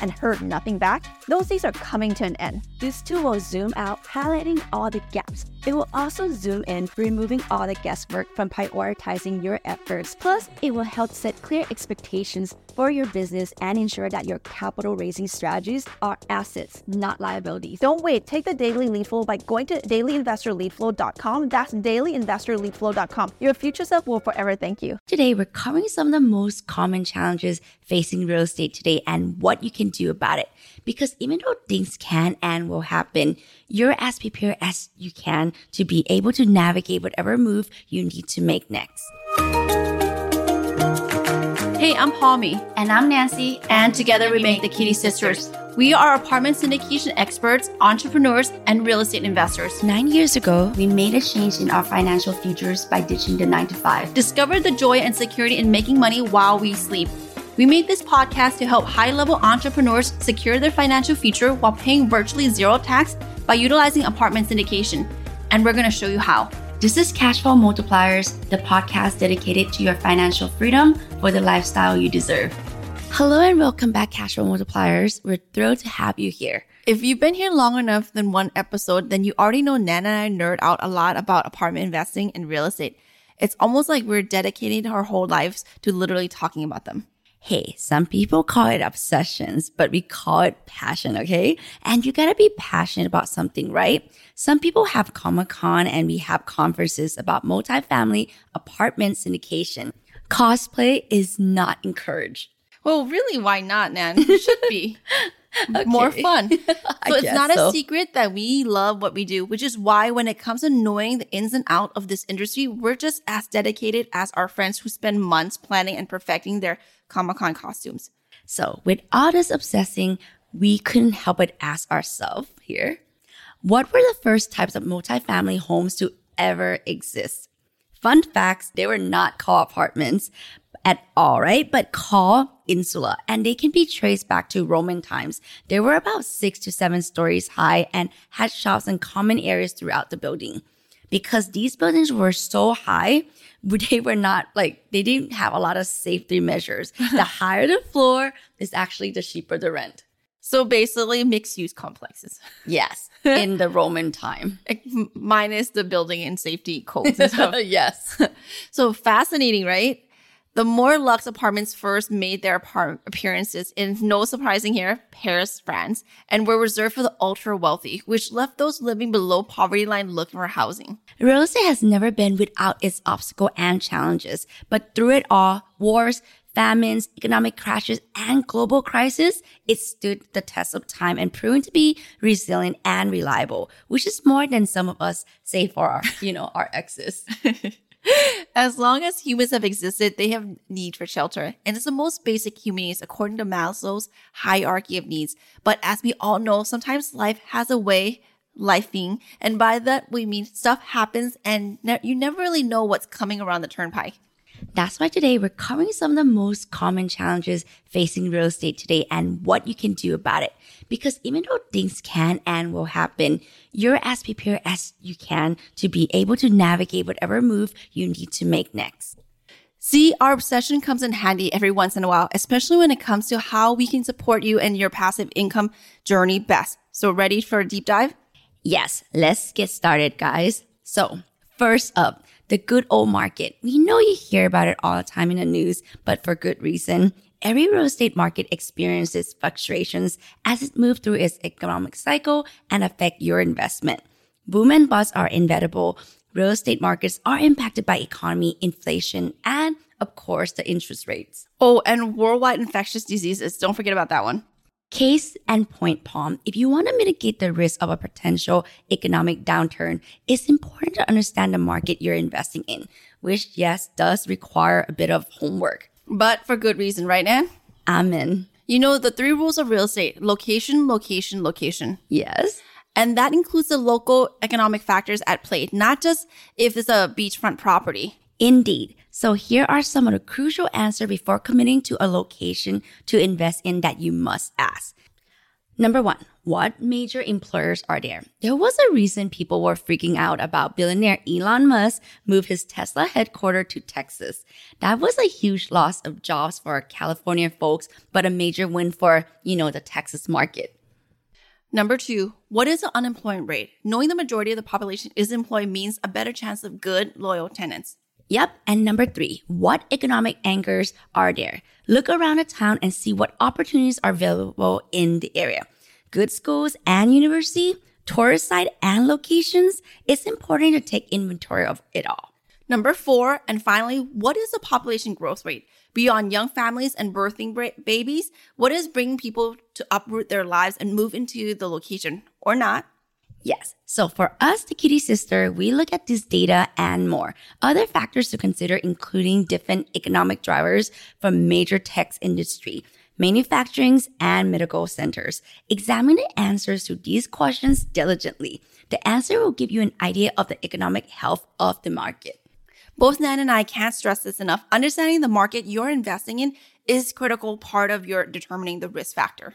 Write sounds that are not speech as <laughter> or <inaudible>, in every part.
and heard nothing back? Those days are coming to an end. This tool will zoom out, highlighting all the gaps. It will also zoom in, removing all the guesswork from prioritizing your efforts. Plus, it will help set clear expectations for your business and ensure that your capital raising strategies are assets, not liabilities. Don't wait. Take the Daily Lead Flow by going to dailyinvestorleadflow.com. That's dailyinvestorleadflow.com. Your future self will forever thank you. Today, we're covering some of the most common challenges facing real estate today and what you can do about it. Because even though things can and will happen, you're as prepared as you can to be able to navigate whatever move you need to make next. Hey, I'm Palmy. And I'm Nancy. And together we make the Kitti Sisters. We are apartment syndication experts, entrepreneurs, and real estate investors. Nine years ago, we made a change in our financial futures by ditching the nine to five. Discover the joy and security in making money while we sleep. We made this podcast to help high level entrepreneurs secure their financial future while paying virtually zero tax by utilizing apartment syndication. And we're going to show you how. This is Cashflow Multipliers, the podcast dedicated to your financial freedom for the lifestyle you deserve. Hello and welcome back, Cashflow Multipliers. We're thrilled to have you here. If you've been here long enough than one episode, then you already know Nana and I nerd out a lot about apartment investing and real estate. It's almost like we're dedicating our whole lives to literally talking about them. Hey, some people call it obsessions, but we call it passion, okay? And you gotta be passionate about something, right? Some people have Comic Con and we have conferences about multifamily apartment syndication. Cosplay is not encouraged. Well, really, why not, Nan? It should be. <laughs> okay. More fun. <laughs> So it's not so. a secret that we love what we do, which is why when it comes to knowing the ins and out of this industry, we're just as dedicated as our friends who spend months planning and perfecting their Comic Con costumes. So, with all this obsessing, we couldn't help but ask ourselves here what were the first types of multifamily homes to ever exist? Fun facts they were not called apartments at all, right? But called insula, and they can be traced back to Roman times. They were about six to seven stories high and had shops and common areas throughout the building. Because these buildings were so high, <laughs> they were not like they didn't have a lot of safety measures. <laughs> the higher the floor is actually the cheaper the rent. So basically, mixed use complexes. <laughs> Yes, in the Roman time, minus the building and safety codes. yes. so fascinating, right? The more luxe apartments first made their appearances in no surprising here, Paris, France, and were reserved for the ultra wealthy, which left those living below poverty line looking for housing. Real estate has never been without its obstacles and challenges, but through it all, wars, famines, economic crashes, and global crisis, it stood the test of time and proven to be resilient and reliable, which is more than some of us say for our, you know, our exes. <laughs> As long as humans have existed, they have need for shelter. And it's the most basic human needs according to Maslow's hierarchy of needs. But as we all know, sometimes life has a way lifing. And by that, we mean stuff happens and ne- you never really know what's coming around the turnpike. That's why today we're covering some of the most common challenges facing real estate today and what you can do about it. Because even though things can and will happen, you're as prepared as you can to be able to navigate whatever move you need to make next. See, our obsession comes in handy every once in a while, especially when it comes to how we can support you in your passive income journey best. So ready for a deep dive? Yes, let's get started, guys. So first up, the good old market. We know you hear about it all the time in the news, but for good reason. Every real estate market experiences fluctuations as it moves through its economic cycle and affect your investment. Boom and bust are inevitable. Real estate markets are impacted by economy, inflation, and of course, the interest rates. Oh, and worldwide infectious diseases. Don't forget about that one. Case and point, Palm, if you want to mitigate the risk of a potential economic downturn, it's important to understand the market you're investing in, which, yes, does require a bit of homework. But for good reason, right, Anne? Amen. You know the three rules of real estate location, location, location. Yes. And that includes the local economic factors at play, not just if it's a beachfront property. Indeed. So here are some of the crucial answers before committing to a location to invest in that you must ask. Number one, what major employers are there? There was a reason people were freaking out about billionaire Elon Musk move his Tesla headquarters to Texas. That was a huge loss of jobs for California folks, but a major win for, you know, the Texas market. Number two, what is the unemployment rate? Knowing the majority of the population is employed means a better chance of good, loyal tenants. Yep. And number three, what economic anchors are there? Look around the town and see what opportunities are available in the area. Good schools and university, tourist site and locations. It's important to take inventory of it all. Number four, and finally, what is the population growth rate? Beyond young families and birthing babies, what is bringing people to uproot their lives and move into the location or not? Yes. So for us, the Kitti Sister, we look at this data and more. Other factors to consider, including different economic drivers from major tech industry, manufacturings, and medical centers. Examine the answers to these questions diligently. The answer will give you an idea of the economic health of the market. Both Nan and I can't stress this enough. Understanding the market you're investing in is critical part of your determining the risk factor.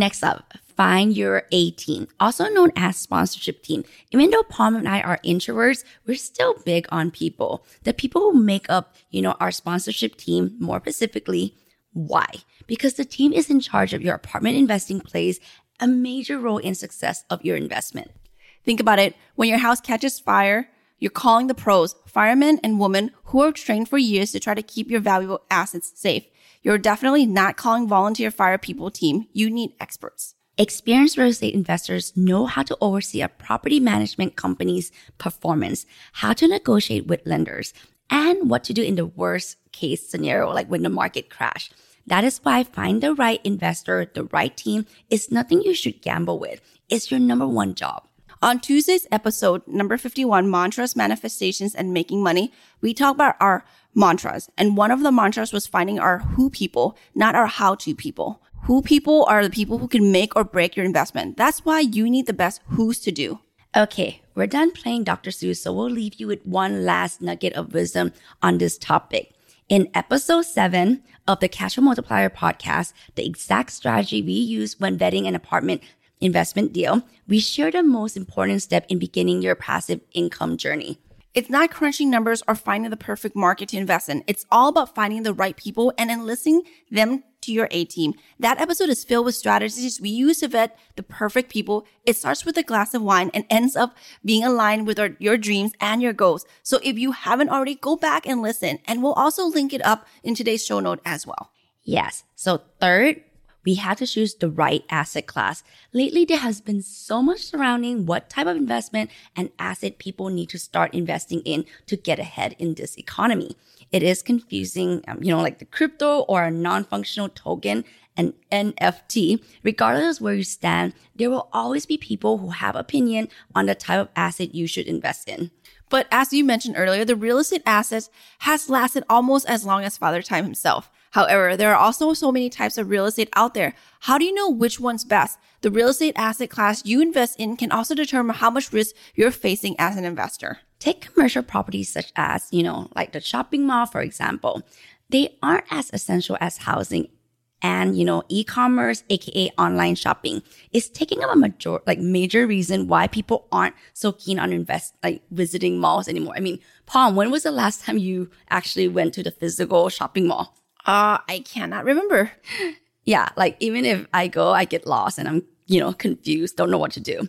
Next up, find your A team, also known as sponsorship team. Even though Palm and I are introverts, we're still big on people. The people who make up, you know, our sponsorship team, more specifically, why? Because the team is in charge of your apartment investing plays a major role in success of your investment. Think about it. When your house catches fire, you're calling the pros, firemen and women who are trained for years to try to keep your valuable assets safe. You're definitely not calling volunteer fire people team. You need experts. Experienced real estate investors know how to oversee a property management company's performance, how to negotiate with lenders, and what to do in the worst case scenario, like when the market crash. That is why find the right investor, the right team is nothing you should gamble with. It's your number one job. On Tuesday's episode, number 51, Mantras, Manifestations, and Making Money, we talk about our mantras. And one of the mantras was finding our who people, not our how to people. Who people are the people who can make or break your investment. That's why you need the best who's to do. Okay, we're done playing Dr. Seuss, so we'll leave you with one last nugget of wisdom on this topic. In episode seven of the Cash Multiplier podcast, the exact strategy we use when vetting an apartment investment deal, we share the most important step in beginning your passive income journey. It's not crunching numbers or finding the perfect market to invest in. It's all about finding the right people and enlisting them to your A team. That episode is filled with strategies we use to vet the perfect people. It starts with a glass of wine and ends up being aligned with our, your dreams and your goals. So if you haven't already, go back and listen. And we'll also link it up in today's show note as well. Yes. So third, we had to choose the right asset class. Lately, there has been so much surrounding what type of investment and asset people need to start investing in to get ahead in this economy. It is confusing, um, you know, like the crypto or a non-functional token an NFT, regardless where you stand, there will always be people who have opinion on the type of asset you should invest in. But as you mentioned earlier, the real estate asset has lasted almost as long as Father Time himself. However, there are also so many types of real estate out there. How do you know which one's best? The real estate asset class you invest in can also determine how much risk you're facing as an investor. Take commercial properties such as, you know, like the shopping mall, for example. They aren't as essential as housing and you know e-commerce aka online shopping is taking up a major like major reason why people aren't so keen on invest like visiting malls anymore i mean palm when was the last time you actually went to the physical shopping mall uh, I cannot remember. Yeah, like even if I go, I get lost and I'm, you know, confused, don't know what to do.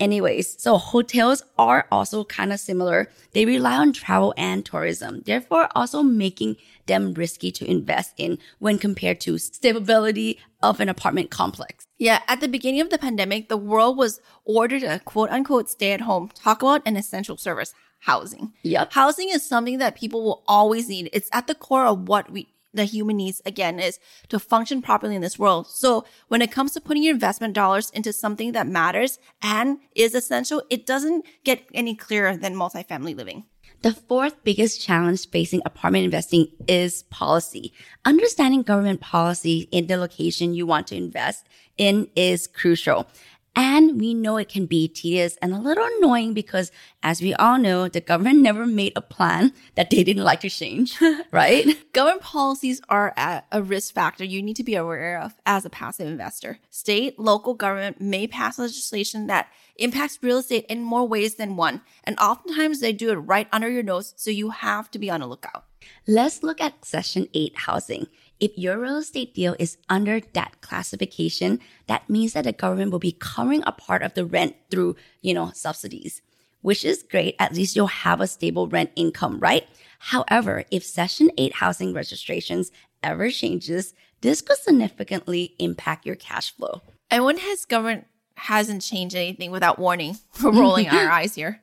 Anyways, so hotels are also kind of similar. They rely on travel and tourism, therefore also making them risky to invest in when compared to stability of an apartment complex. Yeah, at the beginning of the pandemic, the world was ordered a quote unquote stay at home, talk about an essential service, housing. Yep. Housing is something that people will always need. It's at the core of what we the human needs again is to function properly in this world. So when it comes to putting your investment dollars into something that matters and is essential, it doesn't get any clearer than multifamily living. The fourth biggest challenge facing apartment investing is policy. Understanding government policy in the location you want to invest in is crucial. And we know it can be tedious and a little annoying because, as we all know, the government <laughs> never made a plan that they didn't like to change, <laughs> right? Government policies are a risk factor you need to be aware of as a passive investor. State, local government may pass legislation that impacts real estate in more ways than one, and oftentimes they do it right under your nose, so you have to be on the lookout. Let's look at Section 8 housing. If your real estate deal is under that classification, that means that the government will be covering a part of the rent through, you know, subsidies, which is great. At least you'll have a stable rent income, right? However, if Section 8 housing registrations ever changes, this could significantly impact your cash flow. And when has government hasn't changed anything without warning, <laughs> we're rolling our <laughs> eyes here.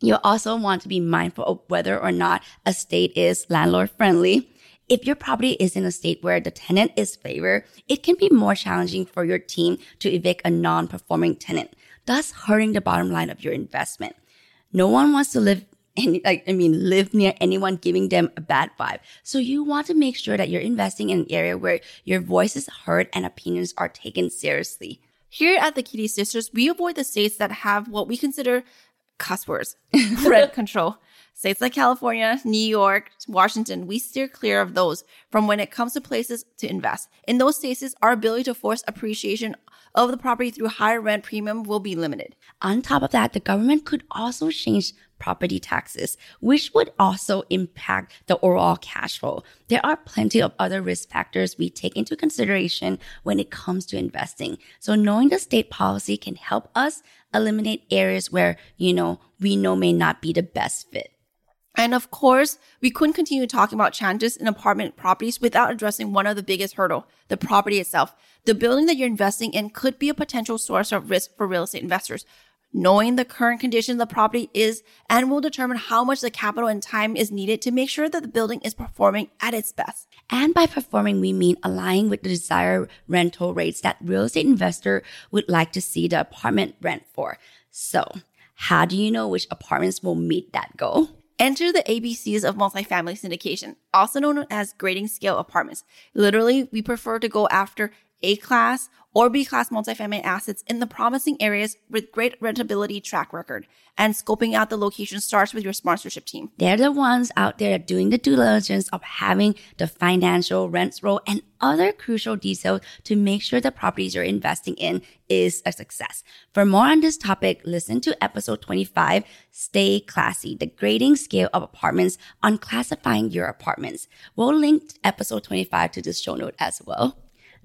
You also want to be mindful of whether or not a state is landlord friendly. If your property is in a state where the tenant is favored, it can be more challenging for your team to evict a non-performing tenant, thus hurting the bottom line of your investment. No one wants to live <laughs> any, like, I mean, live near anyone giving them a bad vibe. So you want to make sure that you're investing in an area where your voice is heard and opinions are taken seriously. Here at the Kitti Sisters, we avoid the states that have what we consider cuss words, <laughs> rent control. States like California, New York, Washington, we steer clear of those from when it comes to places to invest. In those cases, our ability to force appreciation of the property through higher rent premium will be limited. On top of that, the government could also change property taxes, which would also impact the overall cash flow. There are plenty of other risk factors we take into consideration when it comes to investing. So knowing the state policy can help us eliminate areas where, you know, we know may not be the best fit. And of course, we couldn't continue talking about challenges in apartment properties without addressing one of the biggest hurdle, the property itself. The building that you're investing in could be a potential source of risk for real estate investors. Knowing the current condition of the property is and will determine how much the capital and time is needed to make sure that the building is performing at its best. And by performing, we mean aligning with the desired rental rates that real estate investor would like to see the apartment rent for. So, how do you know which apartments will meet that goal? Enter the ABCs of multifamily syndication, also known as grading scale apartments. Literally, we prefer to go after A class or B class multifamily assets in the promising areas with great rentability track record. And scoping out the location starts with your sponsorship team. They're the ones out there doing the due diligence of having the financial, rents roll, and other crucial details to make sure the properties you're investing in is a success. For more on this topic, listen to episode 25, Stay Classy, the grading scale of apartments on classifying your apartments. We'll link episode 25 to this show note as well.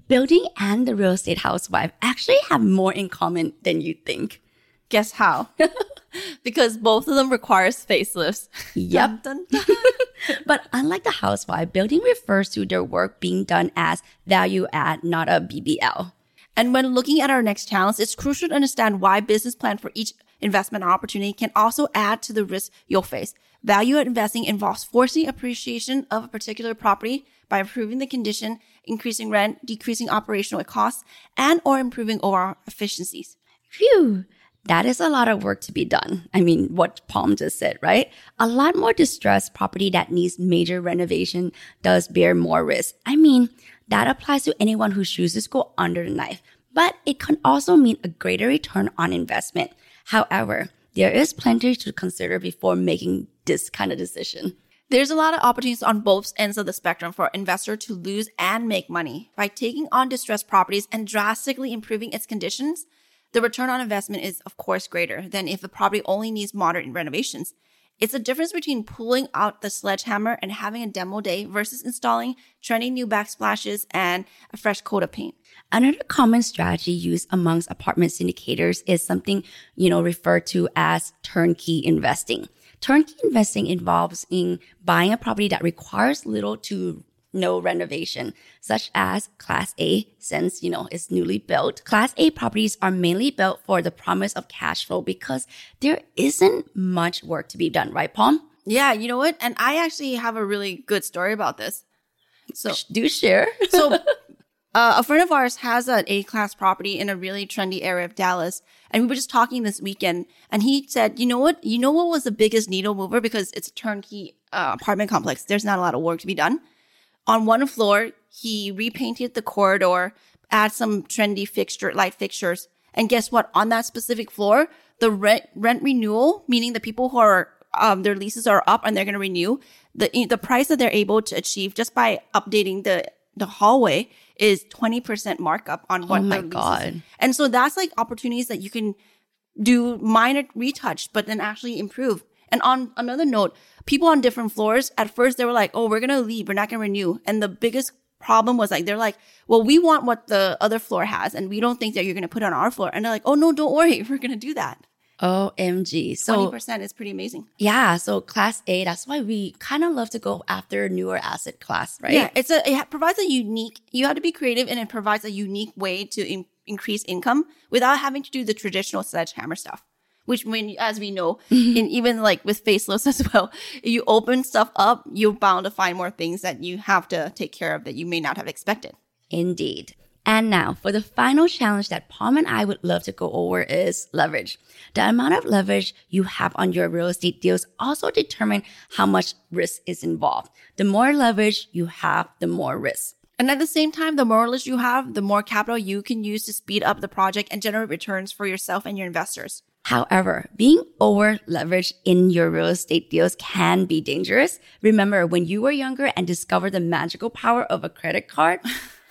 Building and the real estate housewife actually have more in common than you think. Guess how? <laughs> because both of them requires facelifts. Yep. Dun, dun, dun. <laughs> but unlike the housewife, building refers to their work being done as value add, not a BBL. And when looking at our next challenge, it's crucial to understand why business plan for each investment opportunity can also add to the risk you'll face. Value add investing involves forcing appreciation of a particular property by improving the condition, increasing rent, decreasing operational costs, and or improving overall efficiencies. Phew. That is a lot of work to be done. I mean, what Palm just said, right? A lot more distressed property that needs major renovation does bear more risk. I mean, that applies to anyone who chooses to go under the knife, but it can also mean a greater return on investment. However, there is plenty to consider before making this kind of decision. There's a lot of opportunities on both ends of the spectrum for investor to lose and make money. By taking on distressed properties and drastically improving its conditions, the return on investment is, of course, greater than if the property only needs moderate renovations. It's the difference between pulling out the sledgehammer and having a demo day versus installing trendy new backsplashes and a fresh coat of paint. Another common strategy used amongst apartment syndicators is something, you know, referred to as turnkey investing. Turnkey investing involves in buying a property that requires little to no renovation, such as Class A, since, you know, it's newly built. Class A properties are mainly built for the promise of cash flow because there isn't much work to be done, right, Palm? Yeah, you know what? And I actually have a really good story about this. So Do share. so <laughs> uh, a friend of ours has an A class property in a really trendy area of Dallas. And we were just talking this weekend and he said, you know what? You know what was the biggest needle mover? Because it's a turnkey uh, apartment complex. There's not a lot of work to be done. On one floor, he repainted the corridor, add some trendy fixture, light fixtures. And guess what? On that specific floor, the rent, rent renewal, meaning the people who are, um, their leases are up and they're going to renew, the, the price that they're able to achieve just by updating the, the hallway is 20% markup on oh what Oh my. God. And so that's like opportunities that you can do minor retouch, but then actually improve. And on another note, people on different floors, at first they were like, oh, we're going to leave. We're not going to renew. And the biggest problem was like, they're like, well, we want what the other floor has and we don't think that you're going to put on our floor. And they're like, oh, no, don't worry. <laughs> We're going to do that. OMG. So 20% is pretty amazing. yeah, so class A, that's why we kind of love to go after newer asset class, right? Yeah, it's a it provides a unique. You have to be creative, and it provides a unique way to in, increase income without having to do the traditional sledgehammer stuff. Which, when as we know, <laughs> mm-hmm. in even like with faceless <laughs> as well, you open stuff up, you're bound to find more things that you have to take care of that you may not have expected. Indeed. And now for the final challenge that Palm and I would love to go over is leverage. The amount of leverage you have on your real estate deals also determine how much risk is involved. The more leverage you have, the more risk. And at the same time, the more leverage you have, the more capital you can use to speed up the project and generate returns for yourself and your investors. However, being over leveraged in your real estate deals can be dangerous. Remember when you were younger and discovered the magical power of a credit card? <laughs>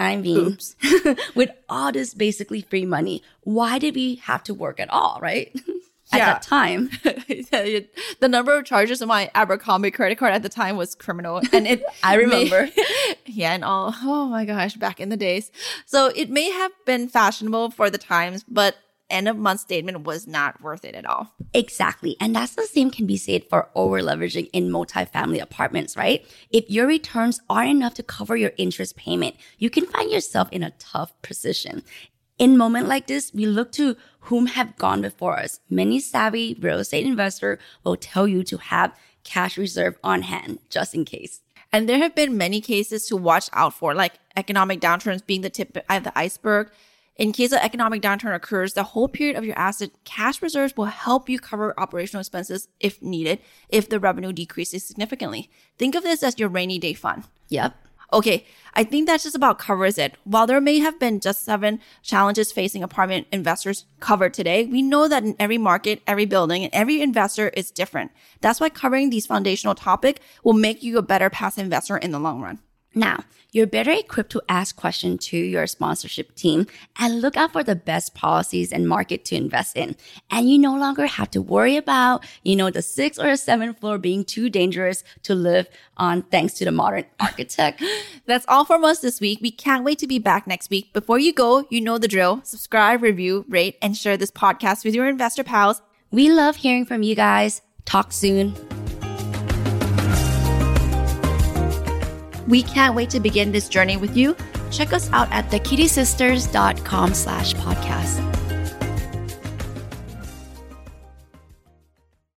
I mean, <laughs> with all this basically free money, why did we have to work at all, right? <laughs> at Yeah. that time. <laughs> the number of charges on my Abercrombie credit card at the time was criminal, and it. I may- remember. yeah, and all. Oh my gosh, back in the days. So it may have been fashionable for the times, but end of month statement was not worth it at all. Exactly. And that's the same can be said for over leveraging in multifamily apartments, right? If your returns are not enough to cover your interest payment, you can find yourself in a tough position. In moment like this, we look to whom have gone before us. Many savvy real estate investor will tell you to have cash reserve on hand just in case. And there have been many cases to watch out for, like economic downturns being the tip of the iceberg. In case an economic downturn occurs, the whole period of your asset cash reserves will help you cover operational expenses if needed, if the revenue decreases significantly. Think of this as your rainy day fund. Yep. Okay, I think that just about covers it. While there may have been just seven challenges facing apartment investors covered today, we know that in every market, every building, and every investor is different. That's why covering these foundational topics will make you a better passive investor in the long run. Now, you're better equipped to ask questions to your sponsorship team and look out for the best policies and market to invest in. And you no longer have to worry about, you know, the sixth or seventh floor being too dangerous to live on thanks to the modern <laughs> architect. That's all from us this week. We can't wait to be back next week. Before you go, you know the drill. Subscribe, review, rate, and share this podcast with your investor pals. we love hearing from you guys. Talk soon. We can't wait to begin this journey with you. Check us out at thekittisisters.com slash podcast.